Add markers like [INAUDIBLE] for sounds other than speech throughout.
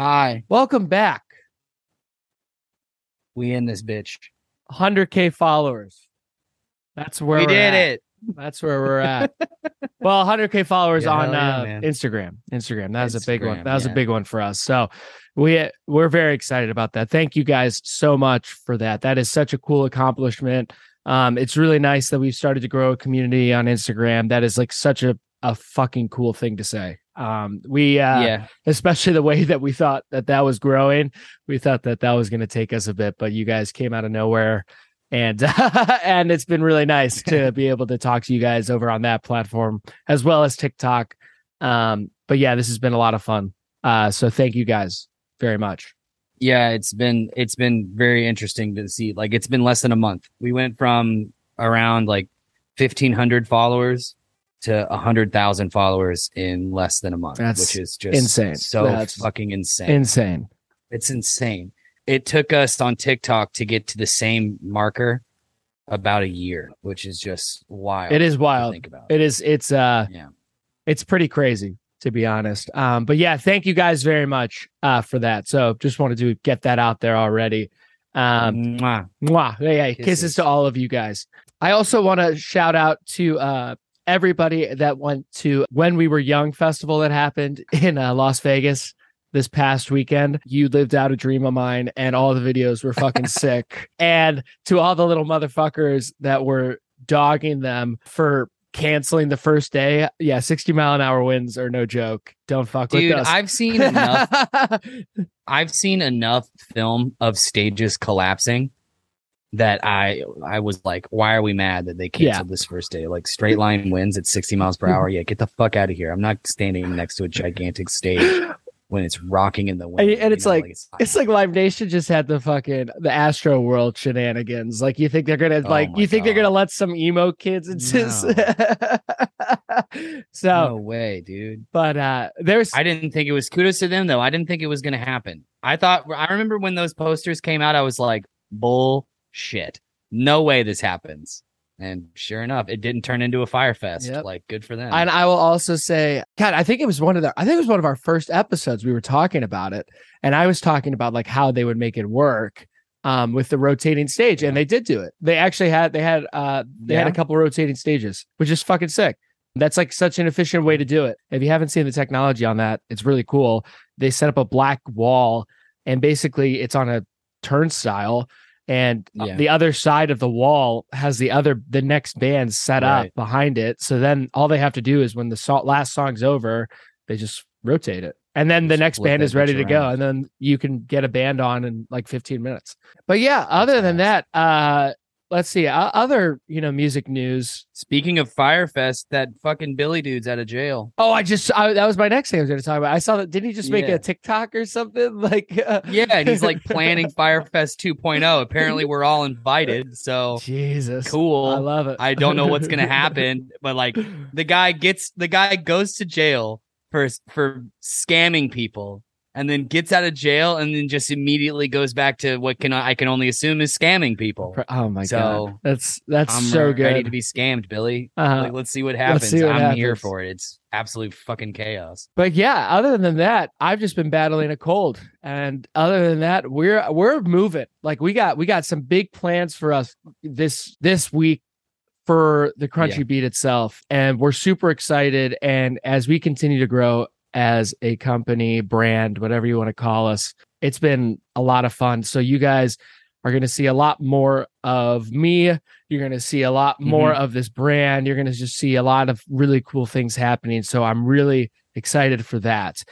Hi, Welcome back. we in this bitch. 100k followers. That's where we did at. it. That's where we're at. [LAUGHS] well, 100k followers Yeah, on yeah, uh. Instagram. Instagram. That was a big one. Instagram, That was a big one for us. So we we're very excited about that. Thank you guys so much for that. That is such a cool accomplishment. Um, it's really nice that we've started to grow a community on Instagram. That is like such a a fucking cool thing to say. Um, we uh, yeah, especially the way [LAUGHS] that we thought that that was growing. We thought that that was going to take us a bit, but you guys came out of nowhere, and [LAUGHS] and it's been really nice to [LAUGHS] be able to talk to you guys over on that platform as well as TikTok. Um, but yeah, this has been a lot of fun. Uh, so thank you guys very much. yeah. It's been it's been very interesting to see. Like it's been less than a month. We went from around like fifteen hundred followers to a hundred thousand followers in less than a month, That's which is just insane. So That's fucking insane. Insane. it's insane. It took us on TikTok to get to the same marker about a year, which is just wild. It is to wild. Think about. It is. It's uh. Yeah. it's pretty crazy to be honest. Um, but yeah, thank you guys very much uh, for that. So just wanted to get that out there already. Um, Mwah. mwah. Yeah, yeah, kisses. Kisses. to all of you guys. I also want to shout out to uh, everybody that went to When We Were Young festival that happened in uh, Las Vegas this past weekend. You lived out a dream of mine, and all the videos were fucking [LAUGHS] sick. And to all the little motherfuckers that were dogging them for canceling the first day, yeah, 60 mile an hour winds are no joke. Don't fuck Dude, with us. I've seen enough. [LAUGHS] I've seen enough film of stages collapsing that I I was like, why are we mad that they canceled this first day? Like straight line wins at 60 miles per hour. Yeah, get the fuck out of here. I'm not standing next to a gigantic stage [SIGHS] when it's rocking in the wind. And- and it's know, like- it's, It's like Live Nation just had the fucking the Astroworld shenanigans. Like you think they're gonna Oh like you think they're gonna let some emo kids and [LAUGHS] just so no way, dude. but uh there's I didn't think it was kudos to them though. I didn't think it was gonna happen. I thought I remember when those posters came out, I was like, bullshit. No way this happens. And sure enough, it didn't turn into a Fyre Fest. Yep. Like good for them. and I will also say, God, I think it was one of the I think it was one of our first episodes we were talking about it. And I was talking about like how they would make it work um with the rotating stage. And they did do it. They actually had they had uh they had a couple rotating stages, which is fucking sick. That's like such an efficient way to do it. If you haven't seen the technology on that, it's really cool. They set up a black wall and basically it's on a turnstile and uh, Yeah. the other side of the wall has the other the next band set up behind it. So then all they have to do is when the so- last song's over, they just rotate it. And then the next band is ready to go and then you can get a band on in like 15 minutes. But yeah, other than that, uh let's see. Uh, other, you know, music news. Speaking of Fyre Fest, that fucking Billy dude's out of jail. Oh, I just I, that was my next thing I was going to talk about. I saw that didn't he just make Yeah. a TikTok or something [LAUGHS] like uh, Yeah, and he's like planning [LAUGHS] Fyre Fest 2.0. Apparently, we're all invited. So Jesus. cool. I love it. I don't know what's gonna [LAUGHS] happen, but like the guy gets the guy goes to jail for for scamming people and then gets out of jail and then just immediately goes back to what can I can only assume is scamming people. Oh my So, god. That's that's I'm so ready good. to be scammed, Billy. Uh-huh. Like, let's see what happens. see what I'm here for it. It's absolute fucking chaos. But yeah, other than that, I've just been battling a cold. And other than that, we're we're moving. Like we got we got some big plans for us this this week for the Crunchy Yeah. Beat itself. And we're super excited. And as we continue to grow as a company, brand, whatever you want to call us, it's been a lot of fun. So you guys are going to see a lot more of me. You're going to see a lot more of this brand. You're going to just see a lot of really cool things happening. So I'm really excited for that.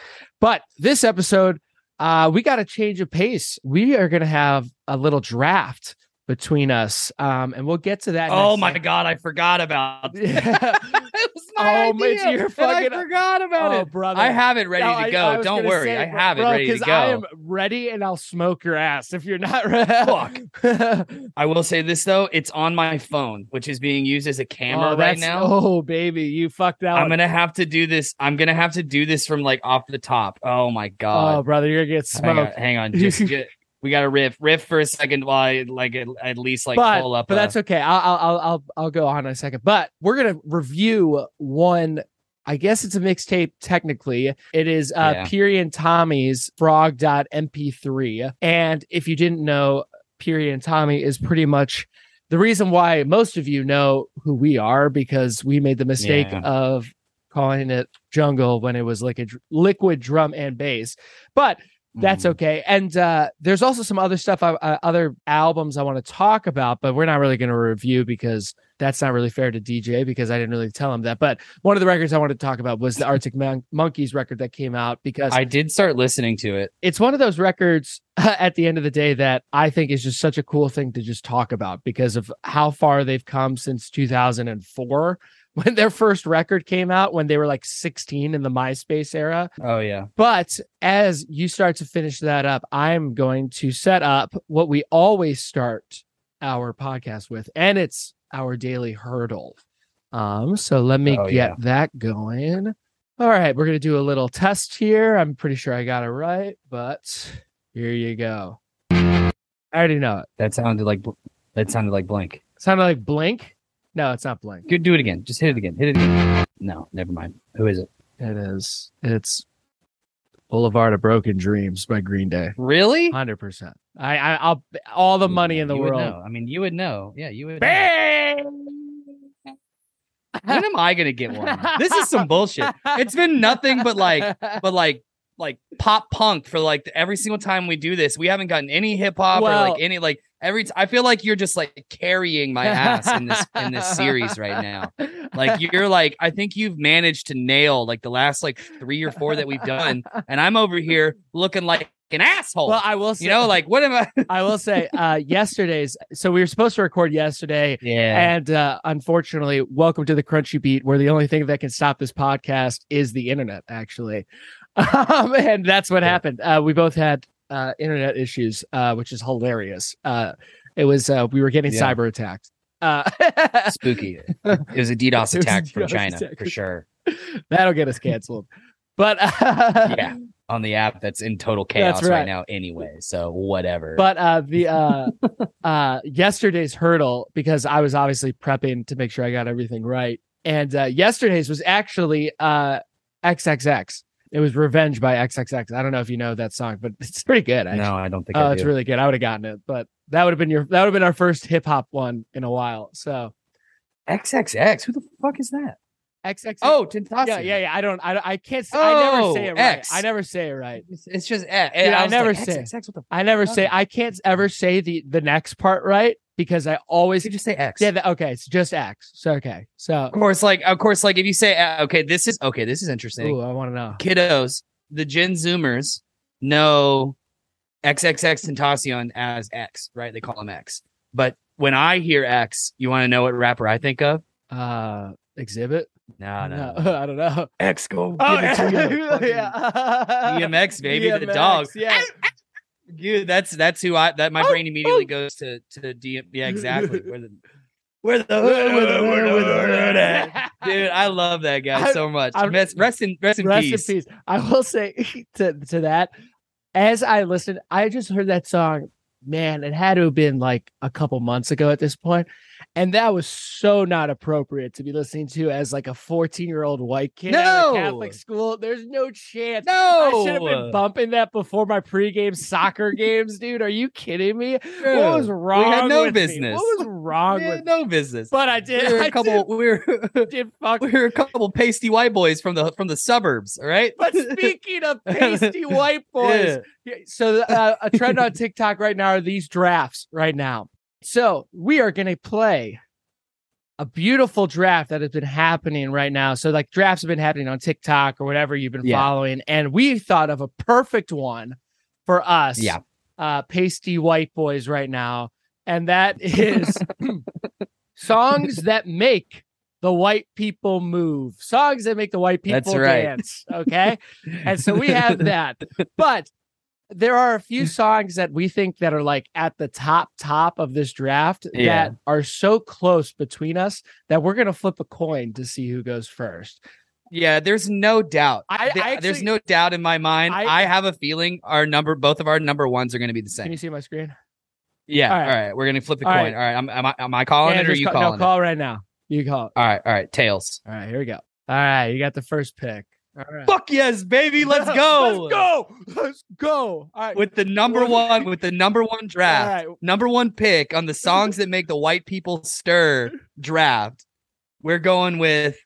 But this episode, uh, we got a change of pace. We are going to have a little draft between us, um, and we'll get to that. Oh my time. god, I forgot about. [LAUGHS] Yeah. it [LAUGHS] was my Oh, it's idea, your and I forgot about oh, it. brother. I have it ready No, to go. I was Don't worry, say, I have bro, it ready to go. I am ready, and I'll smoke your ass if you're not ready. Fuck. I will say this though, it's on my phone, which is being used as a camera oh, right now. Oh, baby, you fucked out. I'm gonna have to do this. I'm gonna have to do this from like off the top. Oh my god. oh, brother, you're gonna get hang on, smoked. hang on. Just, [LAUGHS] ju- we got to riff, riff for a second while I like at, at least like but pull up. but a- that's okay. I'll, I'll I'll I'll go on in a second. But we're gonna review one I guess it's a mixtape technically. It is uh yeah. Piri and Tommy's frog.mp3. And if you didn't know, Piri and Tommy is pretty much the reason why most of you know who we are because we made the mistake yeah. of calling it jungle when it was liquid liquid drum and bass. But that's mm. okay. And uh, there's also some other stuff, uh, other albums I want to talk about, but we're not really going to review because that's not really fair to DJ because I didn't really tell him that. But one of the records I wanted to talk about was the Arctic Mon- Monkeys record that came out because I did start listening to it. It's one of those records [LAUGHS] at the end of the day that I think is just such a cool thing to just talk about because of how far they've come since 2004 when their first record came out when they were like 16 in the MySpace era. Oh yeah. But as you start to finish that up, I'm going to set up what we always start our podcast with and it's our daily Heardle. Um so let me oh, get yeah. that going. All right, we're going to do a little test here. I'm pretty sure I got it right, but here you go. I already know it. That sounded like that sounded like blank. Sounded like blink. No, it's not blank. Good, do it again. Just hit it again. Hit it again. No, never mind. Who is it? It is. It's Boulevard of Broken Dreams by Green Day. Really? Hundred percent. I, I, I'll all the money in the you world. I mean, you would know. Yeah, you would. Bang! when am I gonna get one? This is some bullshit. It's been nothing but like, but like, like pop punk for like every single time we do this. We haven't gotten any hip hop well, or like any like every t- I feel like you're just like carrying my ass in this in this series right now. Like [LAUGHS] you're like I think you've managed to nail like the last like 3 or 4 that we've done and I'm over here looking like an asshole. Well, I will say, you know, like what am I? [LAUGHS] I will say, uh, yesterday's. So we were supposed to record yesterday, yeah, and uh, unfortunately, welcome to the Crunchy Beat, where the only thing that can stop this podcast is the internet, actually, [LAUGHS] um, and that's what yeah. happened. Uh, we both had uh, internet issues, uh, which is hilarious. Uh, it was uh, we were getting yeah. cyber attacked. Uh, [LAUGHS] Spooky. It was a DDoS [LAUGHS] attack a DDoS from China attack. for sure. That'll get us canceled. But uh, yeah, on the app that's in total chaos right. right. now anyway. So whatever. But uh, the uh, uh, yesterday's Heardle because I was obviously prepping to make sure I got everything right, and uh, yesterday's was actually uh, XXX. It was Revenge by XXX. I don't know if you know that song, but [LAUGHS] it's pretty good. Actually. No, I don't think. Oh, it's really good. I would have gotten it, but that would have been your that would have been our first hip hop one in a while. So XXX, who the fuck is that? XXX. Oh, Tentacion. Yeah, yeah, yeah. I don't. I, I can't. Oh, I never say it right. X. I never say it right. It's, it's just. Eh, yeah, I, I never like, say. XXX, what the I never say. I can't ever say the the next part right because I always you just say X. Yeah. Okay. It's just X. So okay. So of course, like of course, like if you say uh, okay, this is okay. This is interesting. Ooh, I want to know. Kiddos, the Gen Zoomers know XXX Tentacion as X, right? They call him X. But when I hear X, you want to know what rapper I think of? Uh, Xzibit. No, no, no. [LAUGHS] I don't know. X go oh, give it to you. [LAUGHS] yeah. DMX, [LAUGHS] baby, DMX, the dog. Yeah. Dude, that's that's who I that my oh, brain immediately oh. goes to to DM. Yeah, [LAUGHS] exactly. Where the where the hood, where the hood, where the hood at? Dude, I love that guy so much. rest, rest in rest in rest peace. in peace. I will say [LAUGHS] to to that, as I listened, I just heard that song. Man, it had to have been like a couple months ago at this point, and that was so not appropriate to be listening to as like a 14 year old white kid no! at a Catholic school. There's no chance. No, I should have been bumping that before my pregame soccer games, dude. Are you kidding me? Dude, what was wrong? We had no business. Me? What was wrong with no business? But I did. We were a couple. Did, we were did [LAUGHS] fuck. We were a couple pasty white boys from the from the suburbs. All right. But [LAUGHS] speaking of pasty white boys, yeah. so uh, a trend on TikTok right now are these drafts right now. So we are going to play a beautiful draft that has been happening right now. So like drafts have been happening on TikTok or whatever you've been yeah. following, and we thought of a perfect one for us. Yeah, uh, pasty white boys right now, and that [LAUGHS] is [LAUGHS] songs that make the white people move, songs that make the white people right. dance. Okay, and so we have that, [LAUGHS] but there are a few mm. songs that we think that are like at the top top of this draft yeah. that are so close between us that we're gonna flip a coin to see who goes first. Yeah, there's no doubt. I, I actually, there's no doubt in my mind. I, I, have a feeling our number, both of our number ones, are going to be the same. Can you see my screen? Yeah. All right. All right. We're gonna flip the all coin. Right. All right. Am, am, I am I calling yeah, it or you call, calling no, call right now. You call. It. All right. All right. Tails. All right. Here we go. All right, you got the first pick. Right. Fuck yes, baby. Let's go. Let's go. Let's go. All right. With the number one, [LAUGHS] with the number one draft, right. number one pick on the songs that make the white people stir draft, we're going with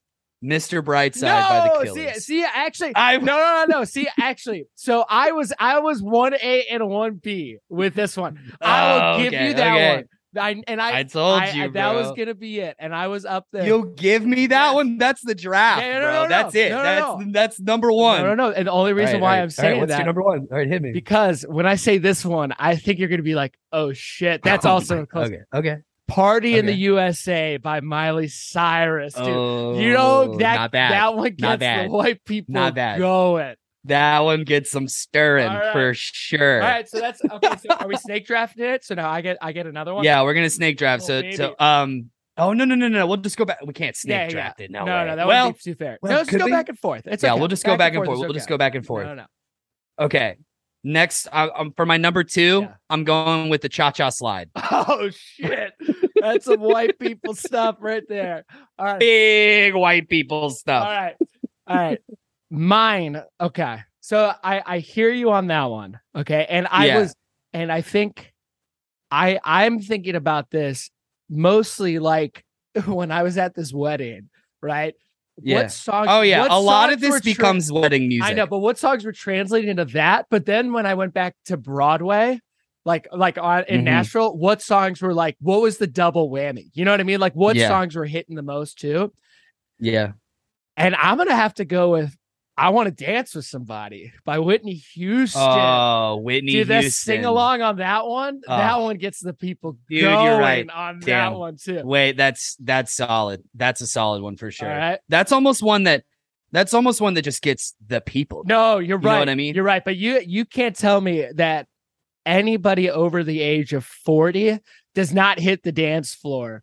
Mr. Brightside by the no, see, Killers. see, actually, I no, no, no, no. See, actually, so I was, I was one A and one B with this one. I will Oh, give okay, you that okay. one. I and I, I told I- you, I- that was gonna be it, and I was up there. You'll give me that Yes. one. That's the draft, Yeah, no, bro. no, no, That's it. no, no, that's no. that's number one. No, no, no. And the only reason All right, why all right, I'm all right, saying what's that your number one? All right, hit me. because when I say this one, I think you're gonna be like, oh shit, [LAUGHS] oh that's Oh also close. okay. Okay. Party in the USA by Miley Cyrus, dude. Oh, you know oh, that not bad. that one gets Not the white people Not bad. going. That one gets some stirring All right. for sure. All right, so that's okay. So are we snake drafting it? So now I get I get another one. Yeah, we're gonna snake draft. Oh, so, baby. so, um, oh no, no, no, no. We'll just go back. We can't snake Yeah, yeah. draft it. No, no, way. no, that well, would be too fair. well, no, let's go we? back and forth. It's yeah, okay. we'll just go back and forth. is We'll just go back and forth. No, no, no. Okay. Next, uh, um, for my number two, Yeah. I'm going with the cha cha slide. [LAUGHS] Oh shit, that's some white people stuff right there. All right, Big white people stuff. right, all right. Mine. Okay, so I I hear you on that one. Okay, and I Yeah. was, and I think, I I'm thinking about this mostly like [LAUGHS] when I was at this wedding, right? Yeah. What songs? Oh yeah, a lot of this tra- becomes wedding music. I know, but what songs were translating into that? But then when I went back to Broadway, like like on in Mhm. Nashville, what songs were like? What was the double whammy? You know what I mean? Like what Yeah. songs were hitting the most too? Yeah. And I'm gonna have to go with "I Want to Dance with Somebody" by Whitney Houston. Oh, Whitney Dude, that Houston. sing along on that one. that Oh. one gets the people Dude, going you're right. on Damn. that one too. Wait, that's that's solid. That's a solid one for sure. Right. That's almost one that that's almost one that just gets the people. No, you're You know right. what I mean? You're right. But you you can't tell me that anybody over the age of 40 does not hit the dance floor.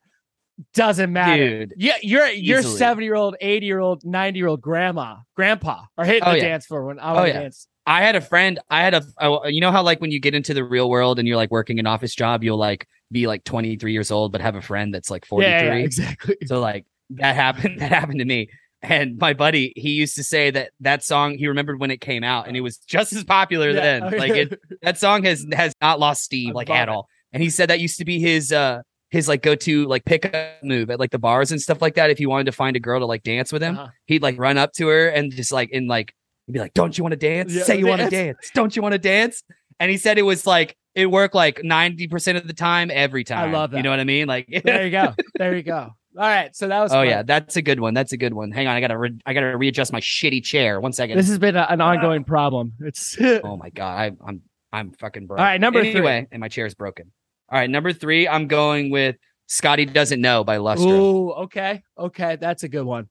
Doesn't matter. Dude. Yeah, your your Easily. 70 year old, 80 year old, 90 year old grandma, grandpa are hitting Oh, the yeah. dance floor when I Oh, want to yeah. dance. I had a friend. I had a. oh, You know how like when you get into the real world and you're like working an office job, you'll like be like 23 years old, but have a friend that's like 43. Yeah, yeah, exactly. So like that happened. [LAUGHS] That happened to me. And my buddy, he used to say that that song he remembered when it came out, and it was just as popular Yeah, then. [LAUGHS] Like it, that song has has not lost steam like at all. And he said that used to be his uh his like go to like pickup move at like the bars and stuff like that. If he wanted to find a girl to like dance with him, Uh-huh. he'd like run up to her and just like in like he'd be like, "Don't you want to dance? Yeah, Say you want to dance. Don't you want to dance?" And he said it was like it worked like ninety percent of the time every time. I love that. You know what I mean? Like [LAUGHS] there you go. There you go. All right. So that was Oh fun. yeah, that's a good one. That's a good one. Hang on, I gotta re- I gotta readjust my shitty chair. One second. This has been a- an ongoing problem. It's oh my god, I, I'm I'm fucking broke. All right, number three. anyway, and my chair is broken. All right, number three, I'm going with Scotty doesn't know by Lustra. Ooh, okay. Okay. That's a good one.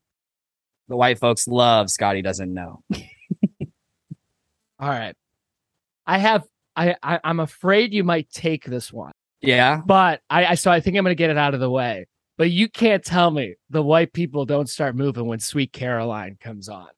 The white folks love Scotty doesn't know. [LAUGHS] All right. I have I, I I'm afraid you might take this one. Yeah, But I, I so I think I'm gonna get it out of the way. But you can't tell me the white people don't start moving when Sweet Caroline comes on.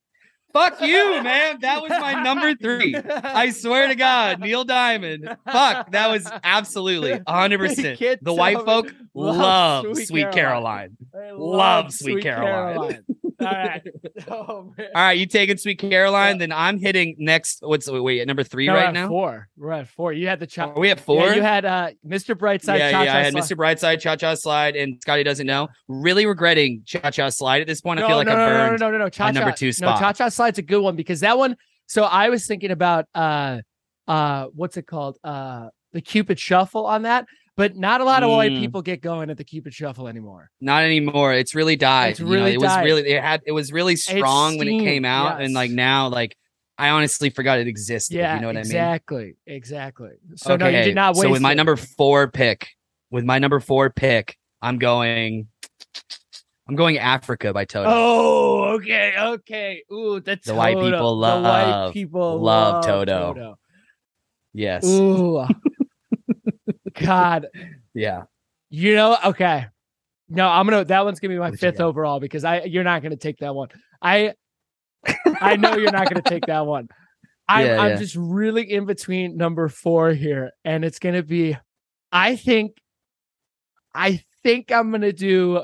Fuck you, man. That was my number three. I swear to God, Neil Diamond. Fuck, that was absolutely [LAUGHS] 100%. The white folk [LAUGHS] Love Sweet Sweet, Caroline. Caroline. Love Sweet Caroline. All right. [LAUGHS] Oh, man. All right, you taking Sweet Caroline? Then I'm hitting next. What's wait at number three No, we're right at now? Four. We're at four. You had the cha- Are we at four? Yeah, you had uh Mr. Brightside. yeah, Cha-Cha yeah. I had Slide. Mr. Brightside, Cha Cha Slide, and Scotty doesn't know. Really regretting Cha Cha Slide at this point. I feel like no, I no, burned. No, no, no, no, no. Cha-cha, number two No. Cha Cha Slide's a good one because that one. So I was thinking about uh uh what's it called? Uh the Cupid Shuffle on that. But not a lot of white Mm. people get going at the Cupid Shuffle anymore. Not anymore. It's really died. It's you know, really it was really it had it was really strong when it came out, and like now, like I honestly forgot it existed. Yeah, you know what exactly. I mean? Exactly, exactly. So no, you did not waste. So with my it. number four pick, with my number four pick, I'm going. I'm going Africa by Toto. Oh, okay, okay. Ooh, the, The white Toto- people the white people love love Toto. Yes. Ooh, God, [LAUGHS] Yeah. you know, okay. No, I'm gonna. That one's gonna be my What fifth overall because I. You're not gonna take that one. I. I know you're not gonna take that one. [LAUGHS] I'm, Yeah, I'm just really in between number four here, and it's gonna be. I think. I think I'm gonna do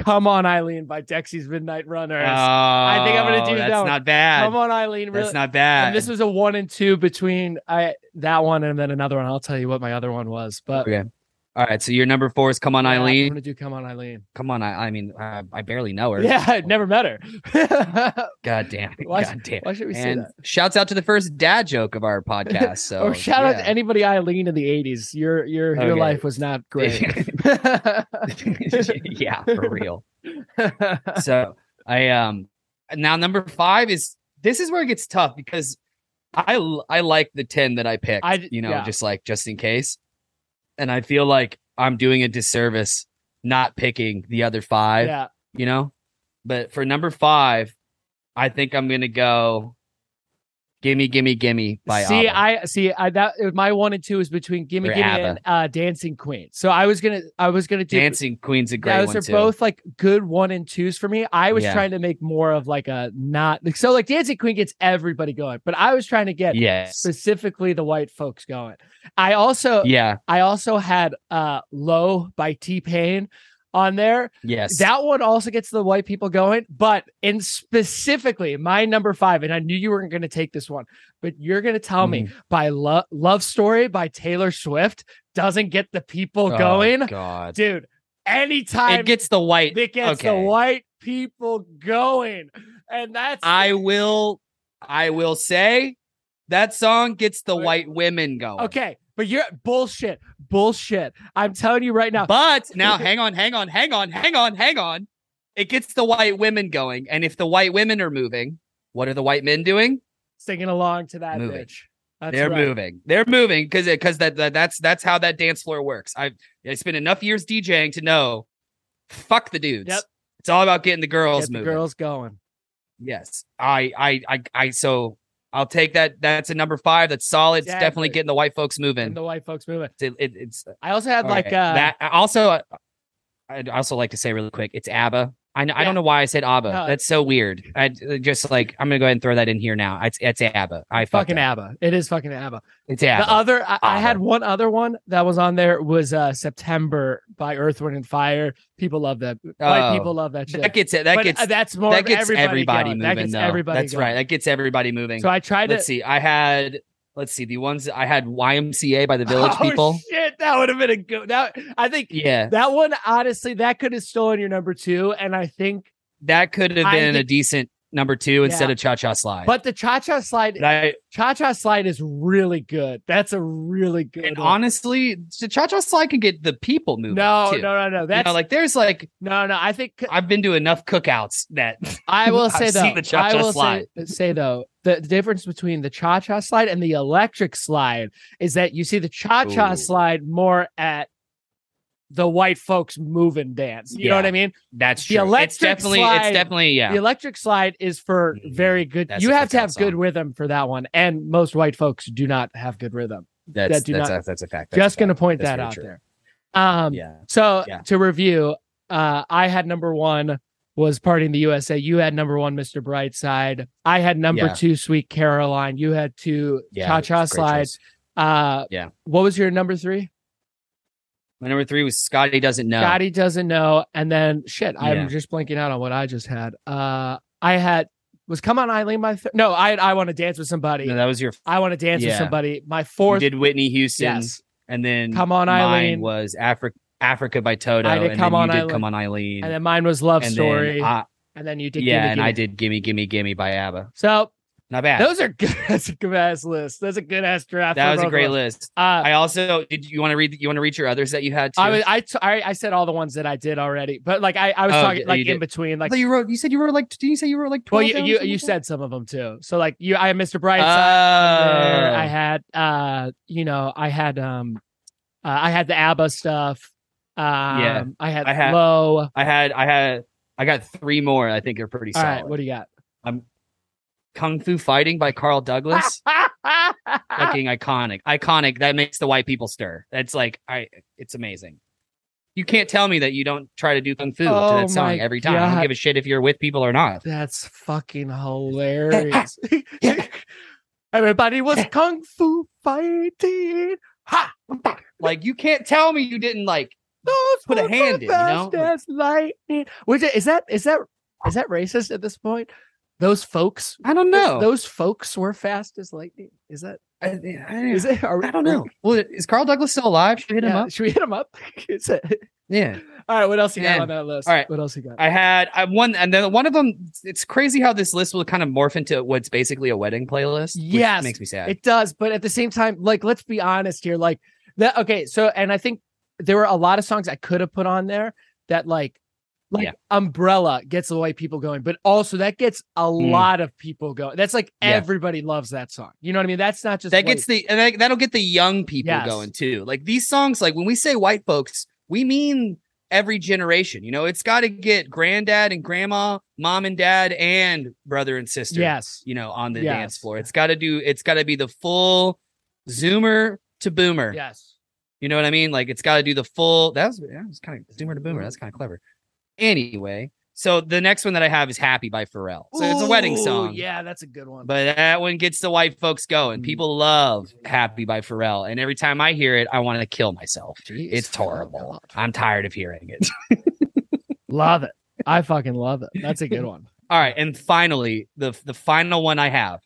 Come on, Eileen by Dexy's Midnight Runners. I think I'm gonna oh, do Oh, that's that one. not bad. Come on, Eileen. That's not bad. And this was a one and two between I that one and then another one. I'll tell you what my other one was. But okay. All right. So your number four is Come On yeah, I'm Eileen. gonna do Come on, Eileen. Come on. I, I mean, I, I barely know her. [LAUGHS] Yeah, I'd never met her. [LAUGHS] God damn. Why- God damn. Why should we say that? shouts out to the first dad joke of our podcast. [LAUGHS] So or shout out to yeah. anybody Eileen in the '80s. Your your your Okay. life was not great. yeah, for real. so I um now number five is this is where it gets tough because I I like the ten that I picked. I, you know yeah. just like just in case, and I feel like I'm doing a disservice not picking the other five. yeah, You know, but for number five, I think I'm gonna go. Gimme, gimme, gimme by see, ABBA. I see. I that my one and two is between Gimme Gimme ABBA. and uh, Dancing Queen. So I was gonna I was gonna do Dancing Queen's a great those one are too. both like good one and twos for me. I was Yeah. trying to make more of like a not so like Dancing Queen gets everybody going, but I was trying to get yes. specifically the white folks going. I also Yeah. I also had uh Low by T Pain on there. Yes. That one also gets the white people going, but in specifically my number five, and I knew you weren't going to take this one, but you're going to tell me Mm-hmm. by Lo- Love Story by Taylor Swift doesn't get the people Oh, going, God. dude. Anytime It gets the white. it gets the white people going, and that's I will I will say that song gets the white women going. okay. But you're bullshit, bullshit. I'm telling you right now. But now hang on, hang on, hang on, hang on, hang on. It gets the white women going. And if the white women are moving, what are the white men doing? singing along to that Moving. bitch. That's They're right. moving. They're moving because because that, that that's that's how that dance floor works. I've I spent enough years DJing to know fuck the dudes. Yep. It's all about getting the girls Get the moving. girls going. Yes. I I I I so I'll take that. That's a number five. That's solid. It's definitely getting the white folks moving. And the white folks moving. It- it- it's I also had like right. uh that. Also, I'd also like to say really quick, it's ABBA. I know, I don't know why I said ABBA. No. That's so weird. I just like I'm gonna go ahead and throw that in here now. It's it's ABBA. I fucking up. ABBA. It is fucking ABBA. It's ABBA. The other, I, I had one other one that was on there was uh September by Earth, Wind, and Fire. People love that. White Oh. people love that shit. that gets it. That but gets uh, that's more that gets everybody, everybody, moving. That gets everybody. That's going. right. That gets everybody moving. So I tried let's to. see. I had let's see the ones I had YMCA by the [LAUGHS] Village oh, People. Shit, that would have been a good. That I think Yeah, that one honestly that could have stolen your number two, and I think. that could have been a think- decent number two instead Yeah. of Cha Cha Slide. But the cha cha slide, cha cha slide is really good. That's a really good. and one. honestly, the Cha Cha Slide can get the people moving. no, too. no, no, no. You That's know, like there's like no, no. I think I've been to enough cookouts that [LAUGHS] I will [LAUGHS] I've say though, the cha-cha I will slide. say, say though, the, the difference between the cha cha slide and the electric slide is that you see the cha cha slide more at the white folks moving dance. You know what I mean? that's The true. it's electric definitely slide- it's definitely yeah. The electric slide is for Mhm. very good. That's you have to have good song. rhythm for that one, and most white folks do not have good rhythm. that's that do that's, not- a, that's a fact. That's Just going to point That's that out true. there. Um, Yeah. So Yeah. to review, uh, I had number one was Party in the USA. You had number one, Mr. Brightside. I had number Yeah. two, Sweet Caroline. You had two, Yeah. Cha Cha Slide. choice. Uh, Yeah. What was your number three? My number three was Scotty doesn't know. Scotty doesn't know. And then shit, Yeah. I'm just blanking out on what I just had. Uh, I had was Come On Eileen my th- no. I I want to dance with somebody. No, that was your. I want to dance with somebody. My You fourth. did Whitney Houston, yes. and then Come On, mine Eileen. was Africa. Africa by Toto, I did and Come then On, you did Eileen. Come on Eileen, And then mine was Love and Story. Then I, and then you did yeah, Gimme and Gimme. I did Gimme Gimme Gimme by ABBA. So Not bad. those are good. [LAUGHS] That's a good ass list. That's a good ass draft. that was a great list. Uh, I also did. You want to read? You want to read your others that you had too? I was I, t- I I said all the ones that I did already, but like I, I was Oh, talking like in did. between like you wrote. You said you wrote like. Did you say you wrote like well you you, you said some of them too. So like you I had Mr. Brightside. there. I Oh. had uh you know I had um uh, I had the ABBA stuff. Um, Yeah. I had I had- low. I had. I had. I got three more. I think are pretty All solid. right, what do you got? Kung Fu Fighting by Carl Douglas. [LAUGHS] fucking iconic. Iconic. That makes the white people stir. That's like I it's amazing. You can't tell me that you don't try to do kung fu to Oh that song every time. I don't give a shit if you're with people or not. That's fucking [LAUGHS] hilarious. [LAUGHS] Everybody was kung fu fighting. Ha! Like you can't tell me you didn't like Those put a hand in, you know? lightning. Which is that is that is that racist at this point? Those folks, I don't know. those folks were fast as lightning. Is that I, I, is it? Are I don't know. Well, is Carl Douglas still alive? Should we hit him up? Should we hit him up? [LAUGHS] Is it- Yeah. All right, what else you got Yeah. on that list? All right. what else you got? I had I one and then one of them. It's crazy how this list will kind of morph into what's basically a wedding playlist. Yes, makes me sad. It does, but at the same time, like let's be honest here, like that. Okay, so and I think there were a lot of songs I could have put on there that like, like Yeah. Umbrella gets the white people going, but also that gets a Mm. lot of people going. That's like Yeah. everybody loves that song. You know what I mean? That's not just that white- gets the and that, that'll get the young people Yes. going too. Like these songs, like when we say white folks, we mean every generation. You know, it's got to get granddad and grandma, mom and dad, and brother and sister. yes, you know, on the Yes. dance floor. It's got to do. It's got to be the full Zoomer to Boomer. yes. You know what I mean? Like it's got to do the full. That was that was kind of Zoomer to Boomer. That's kind of clever. Anyway, so the next one that I have is "Happy" by Pharrell. So it's a wedding song. Yeah, that's a good one. But that one gets the white folks going. Mm. People love Happy by Pharrell. And every time I hear it, I want to kill myself. Jeez. It's horrible. God. I'm tired of hearing it. [LAUGHS] Love it. I fucking love it. That's a good one. [LAUGHS] All right. And finally, the the final one I have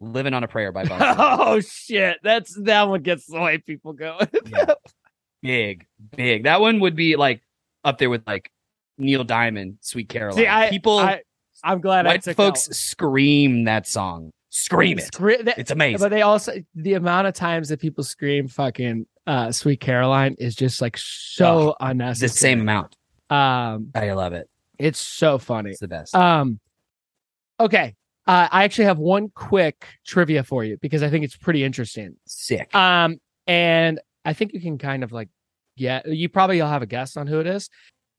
Living on a Prayer by Bon [LAUGHS] oh shit, that's that one gets the white people going. Yeah. Big, big. That one would be like up there with like Neil Diamond, Sweet Caroline. See, I People, I, I'm glad I white took folks out- scream that song. Scream it. Scre- that- It's amazing. But they also the amount of times that people scream fucking uh Sweet Caroline is just like so It's unnecessary. the same amount. Um I love it. it's so funny. It's the best. Um okay. Uh, I actually have one quick trivia for you because I think it's pretty interesting. Sick. Um and I think you can kind of like yeah, you probably will have a guess on who it is.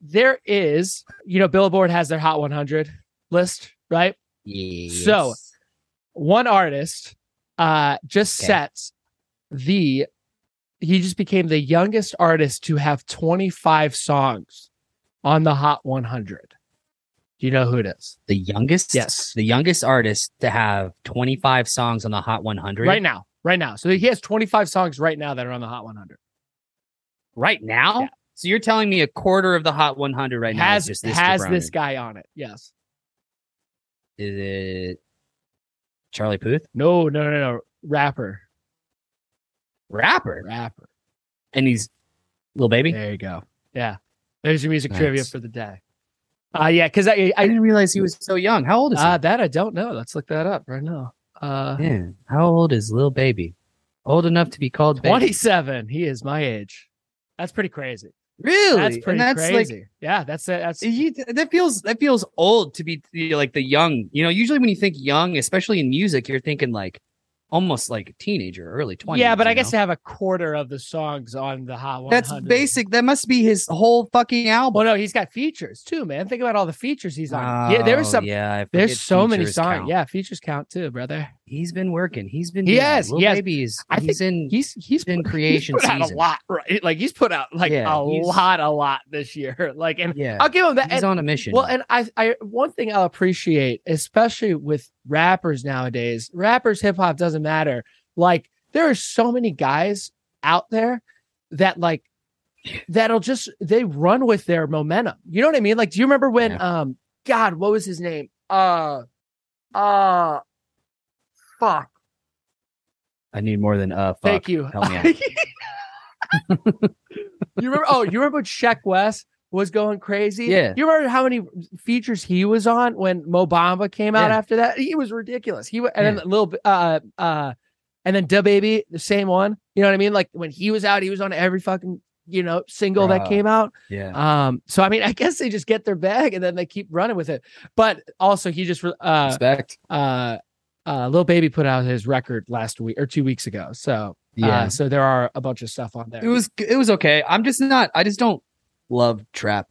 There is, you know, Billboard has their Hot 100 list, right? Yes. So, one artist uh just Okay. sets the he just became the youngest artist to have 25 songs on the hot 100 do you know who it is the youngest, Yes. the youngest artist to have 25 songs on the Hot 100 right now right now so he has 25 songs right now that are on the hot 100 Right now. Yeah. So you're telling me a quarter of the Hot 100 right now has is just this has this guy on it yes Is it Charlie Puth? no no no no rapper Rapper, rapper and he's Lil Baby. there you go yeah there's your music Nice. trivia for the day uh yeah because i I didn't realize he [LAUGHS] was so young. How old is he? uh that i don't know let's look that up right now uh yeah. How old is Lil Baby? Old enough to be called baby. 27. He is my age. That's pretty crazy. Really? That's pretty that's crazy. like yeah, that's it. That's you, that feels that feels old to be you know, like the young. You know, usually when you think young, especially in music, you're thinking like almost like a teenager, early 20s. yeah, but I you guess know? to have a quarter of the songs on the Hot 100. that's basic. That must be his whole fucking album. Well, no, he's got features too, man. Think about all the features he's on. yeah, there was Oh, some. Yeah, There's so many songs. count. Yeah, features count too, brother. He's been working. He's been. He busy. has, Lil he has. Baby is. I he's in. He's he's in put, [LAUGHS] creation he's put out a lot, right? Like he's put out like Yeah, a lot, a lot this year. [LAUGHS] Like, and yeah, I'll give him that. he's and- on a mission. Well, and I, I, one thing I'll appreciate, especially with rappers nowadays, rappers, hip hop doesn't matter. Like, there are so many guys out there that like that'll just they run with their momentum. You know what I mean? Like, do you remember when, um, God, what was his name? Uh, uh, fuck. I need more than uh. Fuck. Thank you. Help me [LAUGHS] out. you remember? Oh, you remember when Sheck Wes was going crazy? Yeah. You remember how many features he was on when Mo Bamba came out Yeah. after that? He was ridiculous. He and then a little bit, uh, uh, and then Da Baby, the same one. You know what I mean? Like when he was out, he was on every fucking you know single that came out. Yeah. Um, so I mean, I guess they just get their bag and then they keep running with it. But also, he just uh Respect. uh uh Lil Baby put out his record last week or two weeks ago. So Yeah. uh, so there are a bunch of stuff on there. it was it was okay. I'm just not. I just don't love trap.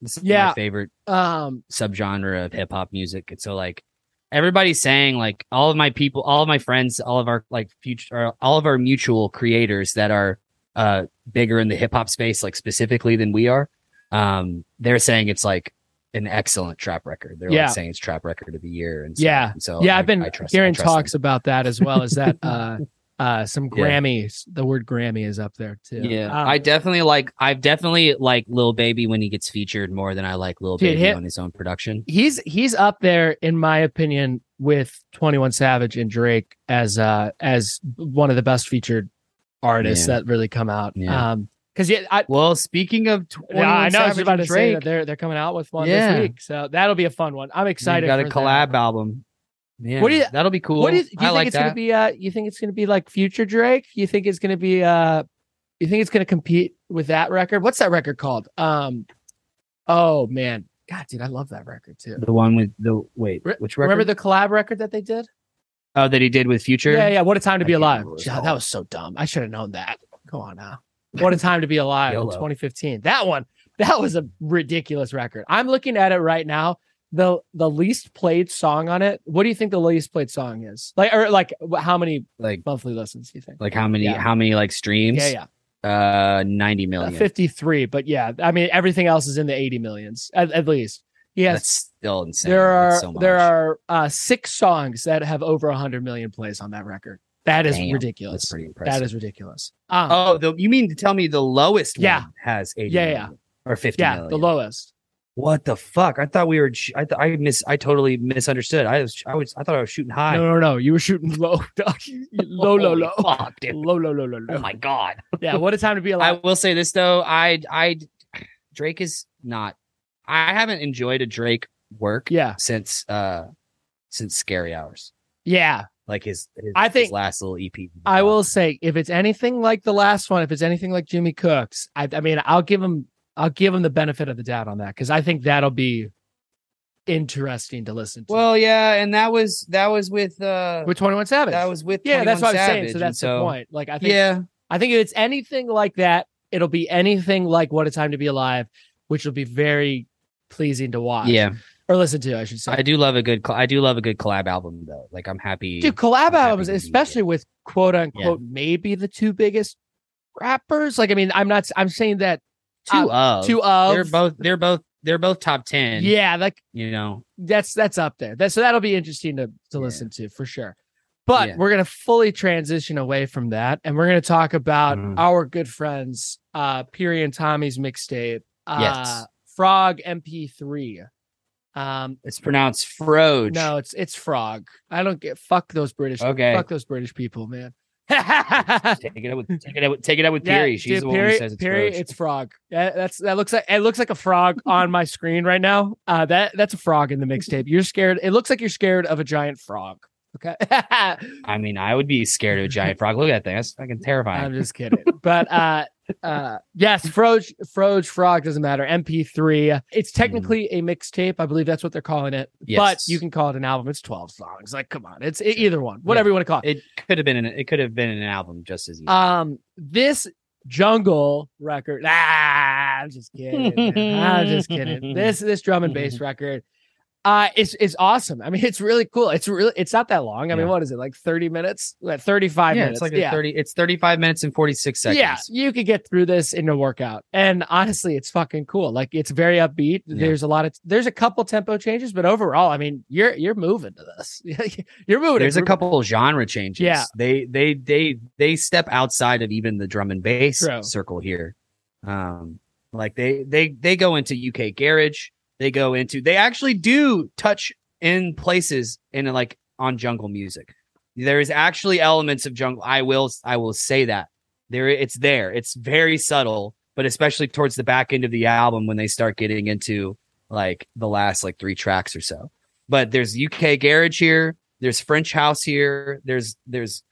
This is Yeah. my favorite um subgenre of hip hop music. And so like everybody's saying like all of my people, all of my friends, all of our like future, all of our mutual creators that are uh bigger in the hip hop space, like specifically than we are, um, they're saying it's like an excellent trap record. They're Yeah. like saying it's trap record of the year. And so, Yeah. and so yeah, I- I've been I trust- hearing trust them. talks about that as well. Is that uh [LAUGHS] Uh, some Yeah. Grammys. The word Grammy is up there too. Yeah, Um, I definitely like. I've definitely like Lil Baby when he gets featured more than I like Lil Dude, Baby hit- on his own production. he's he's up there in my opinion with 21 Savage and Drake as uh as one of the best featured artists Yeah. that really come out. Yeah. Um because yeah, I, Well, speaking of, 21 yeah, I know I was about to say Drake, that they're they're coming out with one Yeah. this week, so that'll be a fun one. I'm excited. got a collab That. album. Yeah, What do you- that'll be cool. What do you, do you think like it's that. gonna be? Uh, you think it's gonna be like future Drake? You think it's gonna be? Uh, you think it's gonna compete with that record? What's that record called? Um, oh man, God, dude, I love that record too. The one with the wait, which record? Remember the collab record that they did? oh that he did with Future. Yeah, yeah. What a time to I be alive. remember what it's God, that was so dumb. I should have known that. Go on now. What a time to be alive in 2015. That one, that was a ridiculous record. I'm looking at it right now. The the least played song on it. What do you think the least played song is? Like or like how many Like monthly listens do you think? like how many Yeah. how many like streams? Yeah, yeah. Uh, ninety Uh, 53, but yeah, I mean everything else is in the 80 millions at, at least. Yes. That's still insane. there are so there are uh, six songs that have over 100 million plays on that record. That is Damn, ridiculous. That's pretty impressive. That is ridiculous. Um, Oh, the, you mean to tell me the lowest Yeah. one has 80 Yeah, million? yeah. or 50 yeah, million? the lowest. What the fuck? I thought we were. I th- I miss. I totally misunderstood. I was. I was. I thought I was shooting high. No, no, no. You were shooting low, [LAUGHS] [LAUGHS] low, low, low, Fuck, dude. low, low, low, low, Oh my god. Yeah, what a time to be alive. I will say this though. I. I. Drake is not. I haven't enjoyed a Drake work yeah, since. uh Since Scary Hours, yeah. Like his. his I think- his last little EP. I will say if it's anything like the last one, if it's anything like Jimmy Cooks, I, I mean, I'll give him, I'll give him the benefit of the doubt on that because I think that'll be interesting to listen to. Well, yeah, and that was that was with. uh with Twenty One Savage, That was with. yeah, that's 21 what I'm saying. So and that's the point. Like I think, Yeah, I think if it's anything like that, it'll be anything like What a Time to Be Alive, which will be very pleasing to watch. yeah. Or listen to, I should say. I do love a good. I do love a good collab album though. Like I'm happy. Dude, collab I'm albums, to especially with quote unquote maybe the two biggest rappers. Like, I mean, I'm not. I'm saying that two of two of they're both they're both they're both top ten. yeah, like you know. that's that's up there. That so that'll be interesting to to Yeah. listen to for sure. But Yeah. we're gonna fully transition away from that, and we're gonna talk about Mhm. our good friends, uh, Piri and Tommy's mixtape, uh, Yes. Frog MP3. Um, It's pronounced Froge. no, it's it's Frog. I don't get fuck those British. Okay. fuck those British people, man. Take it out with take it out with take it out with Yeah, She's dude, the one who says it's Piri, Froge. it's frog. Yeah, that's that looks like it looks like a frog [LAUGHS] on my screen right now. Uh, that that's a frog in the mixtape. You're scared. It looks like you're scared of a giant frog. Okay, [LAUGHS] I mean, I would be scared of a giant frog. Look at that thing. That's fucking terrifying. I'm just kidding. But uh, uh, yes, Froge, Froge, frog doesn't matter. MP3. It's technically a mixtape. I believe that's what they're calling it. Yes. But you can call it an album. It's 12 songs. Like, come on, it's it, either one. Whatever you want to call it. it could have been an, it could have been an album just as easy. Um, this jungle record. Ah, I'm just kidding. I'm just kidding. [LAUGHS] This this drum and bass record. Uh, it's it's awesome. I mean, it's really cool. It's really it's not that long. I mean, what is it like thirty minutes? What, Thirty five yeah, minutes. it's like yeah. 30 it's 35 minutes and 46 seconds. Yeah, you could get through this in a workout, and honestly, it's fucking cool. Like it's very upbeat. Yeah. There's a lot of there's a couple tempo changes, but overall, I mean, you're you're moving to this. [LAUGHS] you're moving. There's a couple genre changes. Yeah. They they they they step outside of even the drum and bass True. circle here. Um like they they they go into UK garage. They go into they actually do touch in places in like on jungle music. There is actually elements of jungle. I will I will say that. There it's there. It's very subtle, but especially towards the back end of the album when they start getting into like the last like three tracks or so. But there's UK garage here there's French house here. There's there's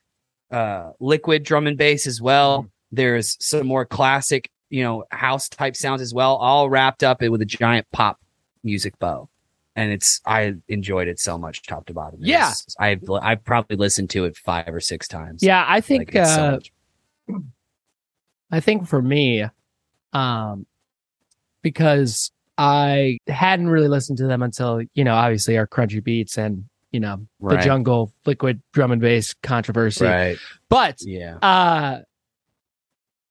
uh liquid drum and bass as well. There's some more classic, you know, house type sounds as well, all wrapped up with a giant pop music bow. And it's I enjoyed it so much top to bottom. It Yeah. I've I've probably listened to it five or six times. Yeah, I think Like, it's so uh, I think for me, um, because I hadn't really listened to them until you know, obviously our crunchy beats and you know the jungle liquid drum and bass controversy. right. But Yeah. uh,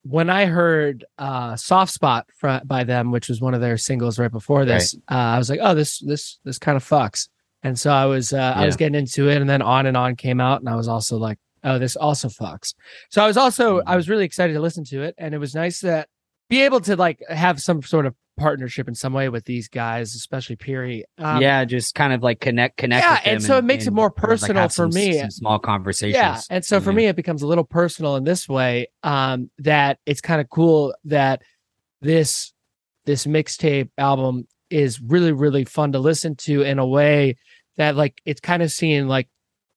when I heard uh, "Soft Spot" fr- by them, which was one of their singles right before this, uh, I was like, "Oh, this this this kind of fucks." And so I was uh, I was getting into it, and then "On and On" came out, and I was also like, oh, this also fucks. So I was also I Mhm. was really excited to listen to it, and it was nice that be able to like have some sort of partnership in some way with these guys, especially Piri. Um, yeah, just kind of like connect, connect. Yeah, and so it makes it more of, like, personal for some- me. Some small conversations. Yeah, and so for Yeah. me, it becomes a little personal in this way. Um, that it's kind of cool that this this mixtape album is really really fun to listen to in a way that like it's kind of seeing like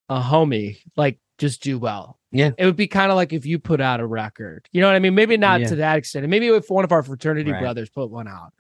a homie like just do well. Yeah. it would be kind of like if you put out a record. You know what I mean? Maybe not Yeah. to that extent. Maybe if one of our fraternity Right. brothers put one out.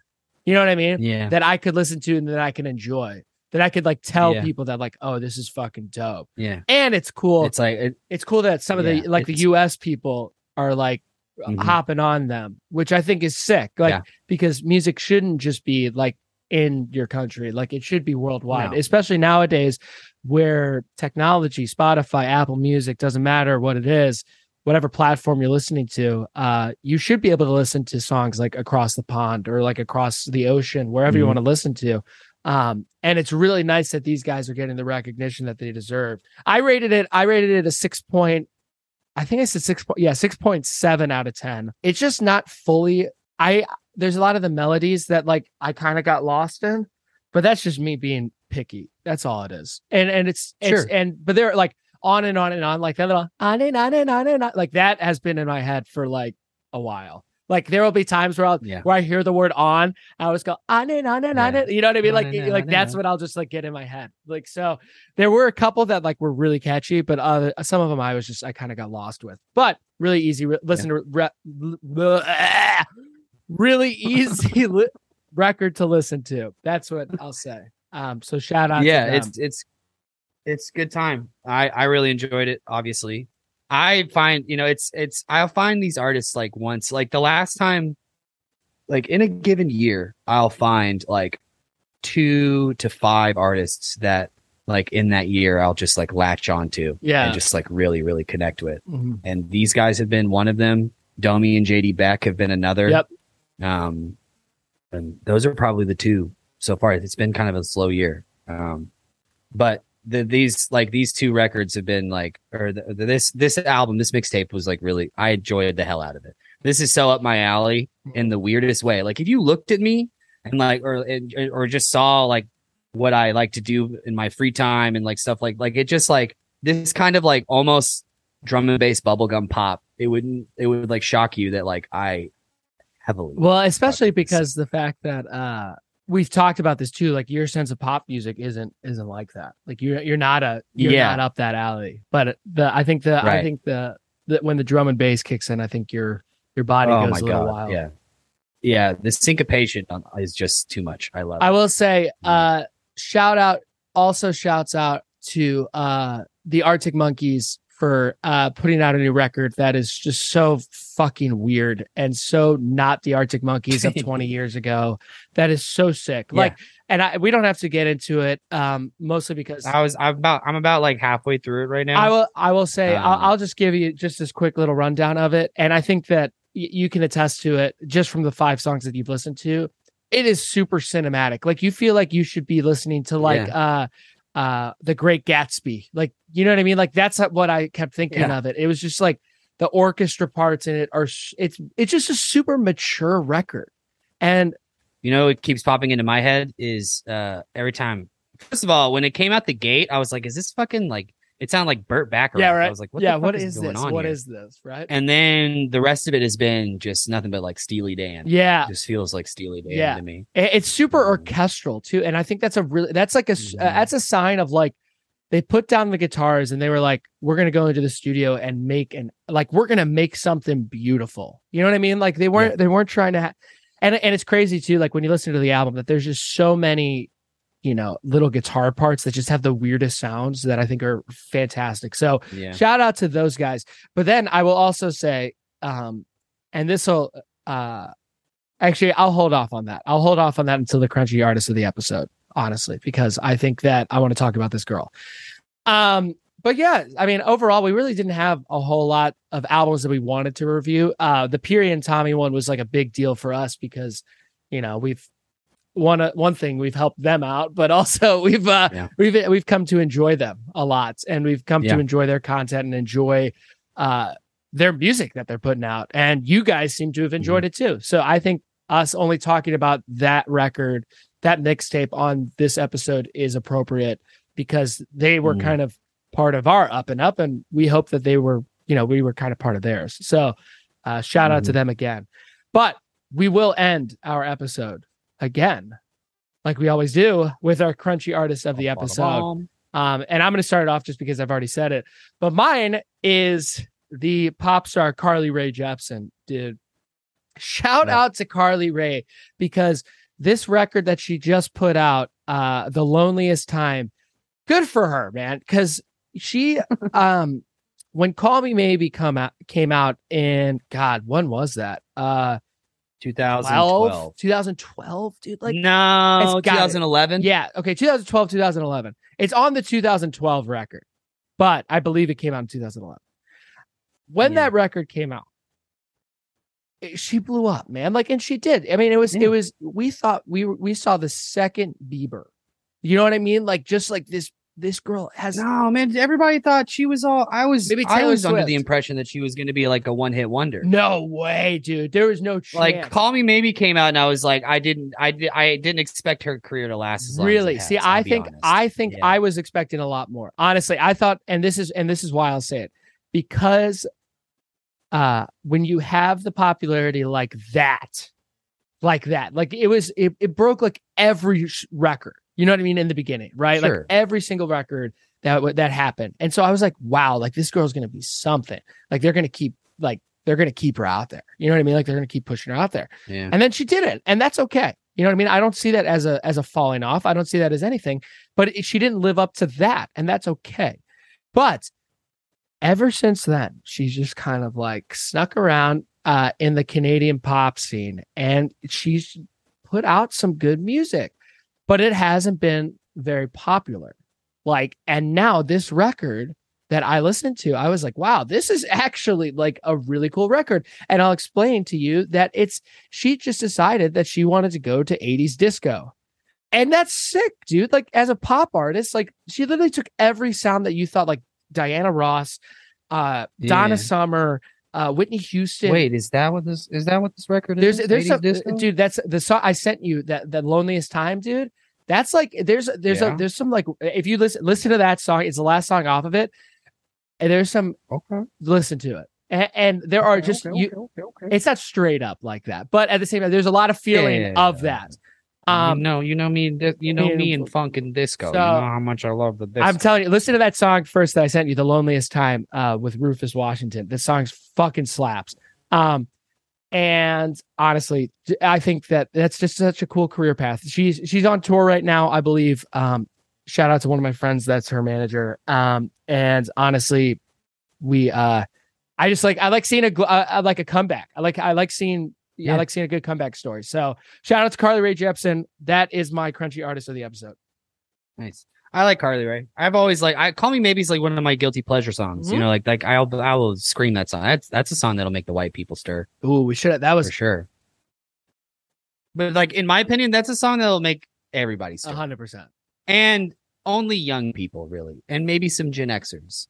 You know what I mean? Yeah, That I could listen to and that I can enjoy. That I could like tell Yeah. people that like, oh, this is fucking dope. yeah. And it's cool It's like it, it's cool that some of the like the US people are like Mhm. hopping on them, which I think is sick. Like Yeah. because music shouldn't just be like in your country, like it should be worldwide, No. especially nowadays where technology, Spotify, Apple Music, doesn't matter what it is, whatever platform you're listening to, uh, you should be able to listen to songs like across the pond or like across the ocean, wherever you Mhm. want to listen to. Um, and it's really nice that these guys are getting the recognition that they deserve. I rated it, I rated it a six point, I think I said six point, yeah, 6.7 out of 10. It's just not fully, I, there's a lot of the melodies that like I kind of got lost in, but that's just me being picky. That's all it is. And, and it's, it's, Sure. and, but they're like on and on and on, like that little on and on and on and on, like that has been in my head for like a while. Like there will be times where I'll, Yeah. where I hear the word on, I always go on and on and on Yeah. and you know what I mean? On Like, on like and that's on. what I'll just like get in my head. Like, so there were a couple that like were really catchy, but uh, some of them I was just, I kind of got lost with, but really easy. Re- listen to re- really [LAUGHS] easy li- record to listen to. That's what I'll say. Um, so shout out. yeah, it's it's it's good time. I I really enjoyed it. Obviously, I find you know it's it's I'll find these artists like once like the last time, like in a given year, I'll find like two to five artists that like in that year I'll just like latch onto yeah. and just like really really connect with. Mhm. And these guys have been one of them. Domi and JD Beck have been another. Yep. Um, and those are probably the two so far. It's been kind of a slow year. Um, but the, these like these two records have been like, or the, this this album, this mixtape was like really. I enjoyed the hell out of it. This is so up my alley in the weirdest way. Like if you looked at me and like, or or just saw like what I like to do in my free time and like stuff like like it just like this kind of like almost drum and bass bubblegum pop. It wouldn't. It would like shock you that like I heavily. Well, especially because the fact that uh we've talked about this too, like your sense of pop music isn't isn't like that. Like you're you're not a you're Yeah. not up that alley. But the I think the I think the, the when the drum and bass kicks in, I think your your body oh goes a little god! wild. Yeah, yeah. The syncopation is just too much. I love. I it. will say, uh, shout out also shouts out to uh the Arctic Monkeys for uh putting out a new record that is just so fucking weird and so not the Arctic Monkeys of [LAUGHS] 20 years ago. That is so sick. Yeah. Like and I we don't have to get into it um mostly because I was. I'm about. I'm about like halfway through it right now. I will I will say I'll, Um, I'll just give you just this quick little rundown of it and I think that y- you can attest to it just from the five songs that you've listened to it is super cinematic like you feel like you should be listening to like uh uh the great gatsby like you know what i mean like that's what i kept thinking Yeah. of it it was just like the orchestra parts in it are it's it's just a super mature record and You know, it keeps popping into my head is uh every time. First of all, when it came out the gate, I was like, "Is this fucking like?" It sounded like Burt Bacharach. yeah right I was like, "What? yeah the fuck what is, is going this on What here? is this right And then the rest of it has been just nothing but like Steely Dan. yeah It just feels like Steely Dan Yeah. to me. It's super Um, orchestral too, and I think that's a really that's like a uh, Mhm. that's a sign of like they put down the guitars and they were like, we're gonna go into the studio and make an like we're gonna make something beautiful. You know what I mean? Like they weren't they weren't trying to, ha- and and it's crazy too. Like when you listen to the album, that there's just so many, you know, little guitar parts that just have the weirdest sounds that I think are fantastic. So Yeah. shout out to those guys. But then I will also say, um, and this will uh actually I'll hold off on that. I'll hold off on that until the crunchy artist of the episode, honestly, because I think that I want to talk about this girl. Um, but yeah, I mean, overall, we really didn't have a whole lot of albums that we wanted to review. Uh the Piri and Tommy one was like a big deal for us because you know we've one uh, one thing we've helped them out, but also [LAUGHS] we've uh, yeah. we've we've come to enjoy them a lot, and we've come yeah. to enjoy their content and enjoy uh, their music that they're putting out. And you guys seem to have enjoyed mm-hmm. it too. So I think us only talking about that record, that mixtape on this episode is appropriate because they were mm-hmm. kind of part of our up and up, and we hope that they were, you know, we were kind of part of theirs. So uh, shout mm-hmm. out to mm-hmm. them again. But we will end our episode again, like we always do, with our crunchy artist of the episode. Um, and I'm going to start it off just because I've already said it. But mine is the pop star Carly Rae Jepsen. Dude, shout out to Carly Rae because this record that she just put out, uh, The Loneliest Time, good for her, man. Because she, [LAUGHS] um, when Call Me Maybe come out came out in God, when was that? Uh 2012. 2012, dude. Like no, 2011. Yeah, okay, 2012, 2011. It's on the 2012 record, but I believe it came out in 2011. When yeah. that record came out, it, she blew up, man. Like, and she did. I mean, it was, yeah. it was. We thought we we saw the second Bieber. You know what I mean? Like, just like this this girl has no man. Everybody thought she was all. I was maybe Taylor I was Swift. under the impression that she was going to be like a one hit wonder. No way, dude. There was no chance. Like Call Me Maybe came out, and I was like, I didn't, I, I didn't expect her career to last as long. Really? As has, See, I think, honest. I think yeah. I was expecting a lot more. Honestly, I thought, and this is, and this is why I'll say it because, uh, when you have the popularity like that, like that, like it was, it, it broke like every record you know what I mean? In the beginning, right? Sure. Like every single record that that happened. And so I was like, wow, like this girl's gonna be something. Like they're gonna keep like they're gonna keep her out there. You know what I mean? Like they're gonna keep pushing her out there. Yeah. And then she did it, and that's okay. You know what I mean? I don't see that as a as a falling off. I don't see that as anything. But she didn't live up to that, and that's okay. But ever since then, she's just kind of like snuck around uh, in the Canadian pop scene, and she's put out some good music but it hasn't been very popular. Like, and now this record that I listened to, I was like, wow, this is [LAUGHS] actually like a really cool record. And I'll explain to you that it's she just decided that she wanted to go to 80s disco. And that's sick, dude. Like, as a pop artist, like she literally took every sound that you thought, like Diana Ross, uh, yeah. Donna Summer, uh, Whitney Houston. Wait, is that what this is? That what this record there's, is? There's there's some, dude. That's the song I sent you. That the loneliest time, dude. That's like there's there's yeah. a there's some like if you listen listen to that song, it's the last song off of it, and there's some okay. Listen to it, and, and there okay, are just okay, you. It's not straight up like that, but at the same time, there's a lot of feeling yeah, of that. Um, you know, you know me, you know me in funk and disco. So, you know how much I love the disco. I'm telling you, listen to that song first that I sent you, "The Loneliest Time" uh, with Rufus Washington. This song's fucking slaps. Um, and honestly, I think that that's just such a cool career path. She's she's on tour right now, I believe. Um, shout out to one of my friends that's her manager. Um, and honestly, we uh, I just like I like seeing a uh, I like a comeback. I like I like seeing yeah. I like seeing a good comeback story. So shout out to Carly Rae Jepsen. That is my crunchy artist of the episode. Nice. I like Carly Rae. I've always like I call me maybe it's like one of my guilty pleasure songs. Mm-hmm. You know, like like I'll I will scream that song. That's that's a song that'll make the white people stir. Ooh, we should have that was for sure. But like in my opinion, that's a song that'll make everybody stir. hundred percent. And only young people really, and maybe some Gen Xers.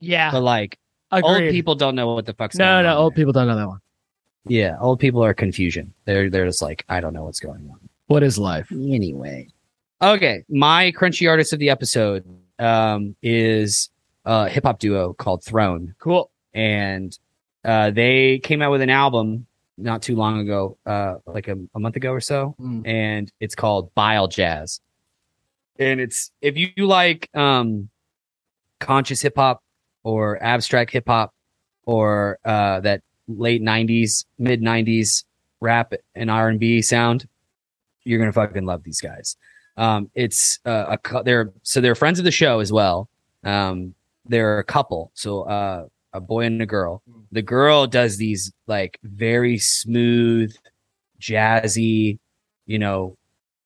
Yeah, but like Agreed. old people don't know what the fuck's no no old there. people don't know that one. Yeah, old people are confusion. They're they're just like I don't know what's going on. What is life anyway? Okay, my crunchy artist of the episode um, is a hip hop duo called Throne. Cool. And uh, they came out with an album not too long ago, uh, like a, a month ago or so, mm. and it's called Vile Jazz. And it's if you, you like um, conscious hip hop or abstract hip hop or uh, that late '90s, mid '90s rap and R and B sound, you're gonna fucking love these guys. Um, it's uh, a they're so they're friends of the show as well. Um, they're a couple, so uh, a boy and a girl. The girl does these like very smooth, jazzy, you know,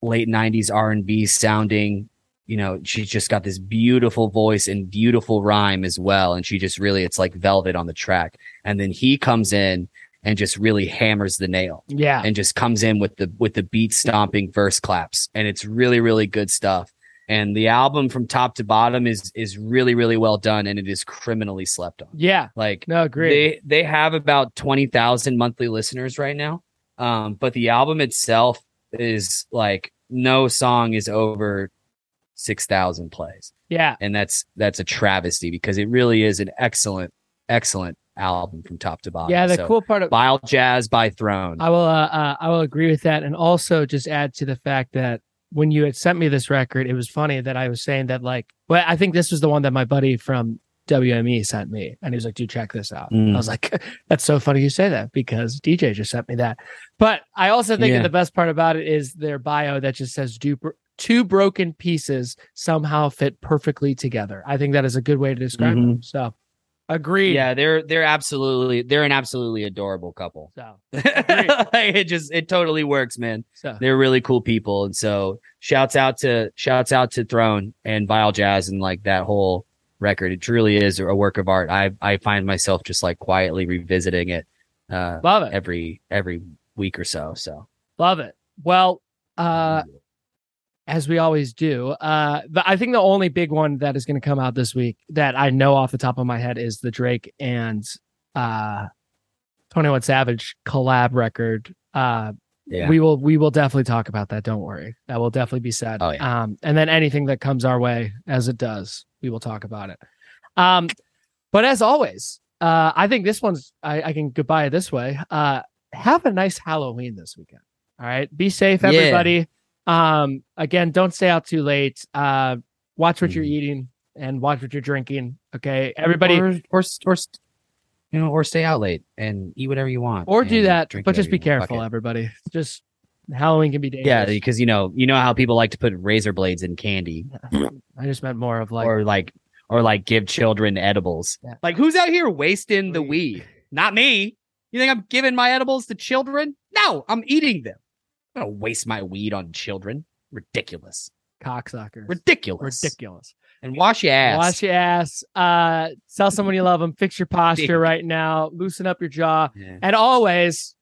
late '90s R and B sounding. You know, she's just got this beautiful voice and beautiful rhyme as well, and she just really it's like velvet on the track. And then he comes in and just really hammers the nail Yeah. and just comes in with the with the beat stomping verse claps and it's really really good stuff and the album from top to bottom is is really really well done and it is criminally slept on Yeah. like No, agree. they they have about 20,000 monthly listeners right now um but the album itself is like no song is over 6,000 plays yeah. and that's that's a travesty because it really is an excellent excellent album from top to bottom Yeah. The So, cool part of Vile Jazz by Throne I will uh, uh I will agree with that and also just add to the fact that when you had sent me this record, it was funny that I was saying that like well, I think this was the one that my buddy from WME sent me and he was like, dude, check this out. Mm. I was like, [LAUGHS] that's so funny you say that because DJ just sent me that. But I also think Yeah. that the best part about it is their bio that just says "Du- two broken pieces somehow fit perfectly together. I think that is a good way to describe Mhm. them. So agreed. Yeah, they're they're absolutely they're an absolutely adorable couple. So [LAUGHS] Like, it just it totally works, man. so They're really cool people, and so shouts out to shouts out to Throne and Vile Jazz and like that whole record. It truly is a work of art. I I find myself just like quietly revisiting it uh love it. every every week or so. So Love it. Well, uh as we always do. Uh, the, I think the only big one that is going to come out this week that I know off the top of my head is the Drake and uh, Twenty One Savage collab record. Uh, yeah, We will we will definitely talk about that. Don't worry, that will definitely be said. Oh, yeah. Um, and then anything that comes our way, as it does, we will talk about it. Um, but as always, uh, I think this one's I, I can goodbye this way. Uh, have a nice Halloween this weekend. All right, be safe, Yeah. Um, again, don't stay out too late. Uh, watch what you're Mhm. eating and watch what you're drinking. Okay, everybody, or, or, or you know, or stay out late and eat whatever you want, or do that, drink but just be you want. Fuck careful, it. everybody. Just Halloween can be dangerous. Yeah, because you know, you know how people like to put razor blades in candy, I just meant more of like or like, or like give children edibles. Yeah. Like, who's out here wasting the weed? Not me. You think I'm giving my edibles to children? No, I'm eating them. I'm gonna waste my weed on children. Ridiculous. cocksuckers. Ridiculous. Ridiculous. And wash your ass. Wash your ass. Uh, tell someone you love them. Fix your posture [LAUGHS] right now. Loosen up your jaw. Yeah. And always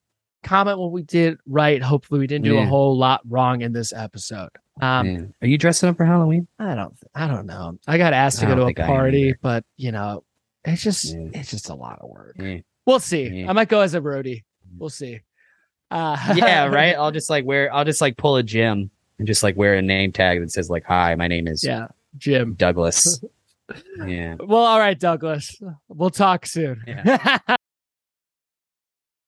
comment what we did right. Hopefully, we didn't do a whole lot wrong in this episode. Um, Yeah. Are you dressing up for Halloween? I don't, I don't know. I got asked to go to a party, but you know, it's just, Yeah. it's just a lot of work. Yeah. We'll see. Yeah. I might go as a roadie. We'll see. Uh, yeah, [LAUGHS] right. I'll just like wear. I'll just like pull a gym and just like wear a name tag that says like, "Hi, my name is yeah, Jim. Douglas." [LAUGHS] yeah. Well, all right, Douglas. We'll talk soon. Yeah. [LAUGHS]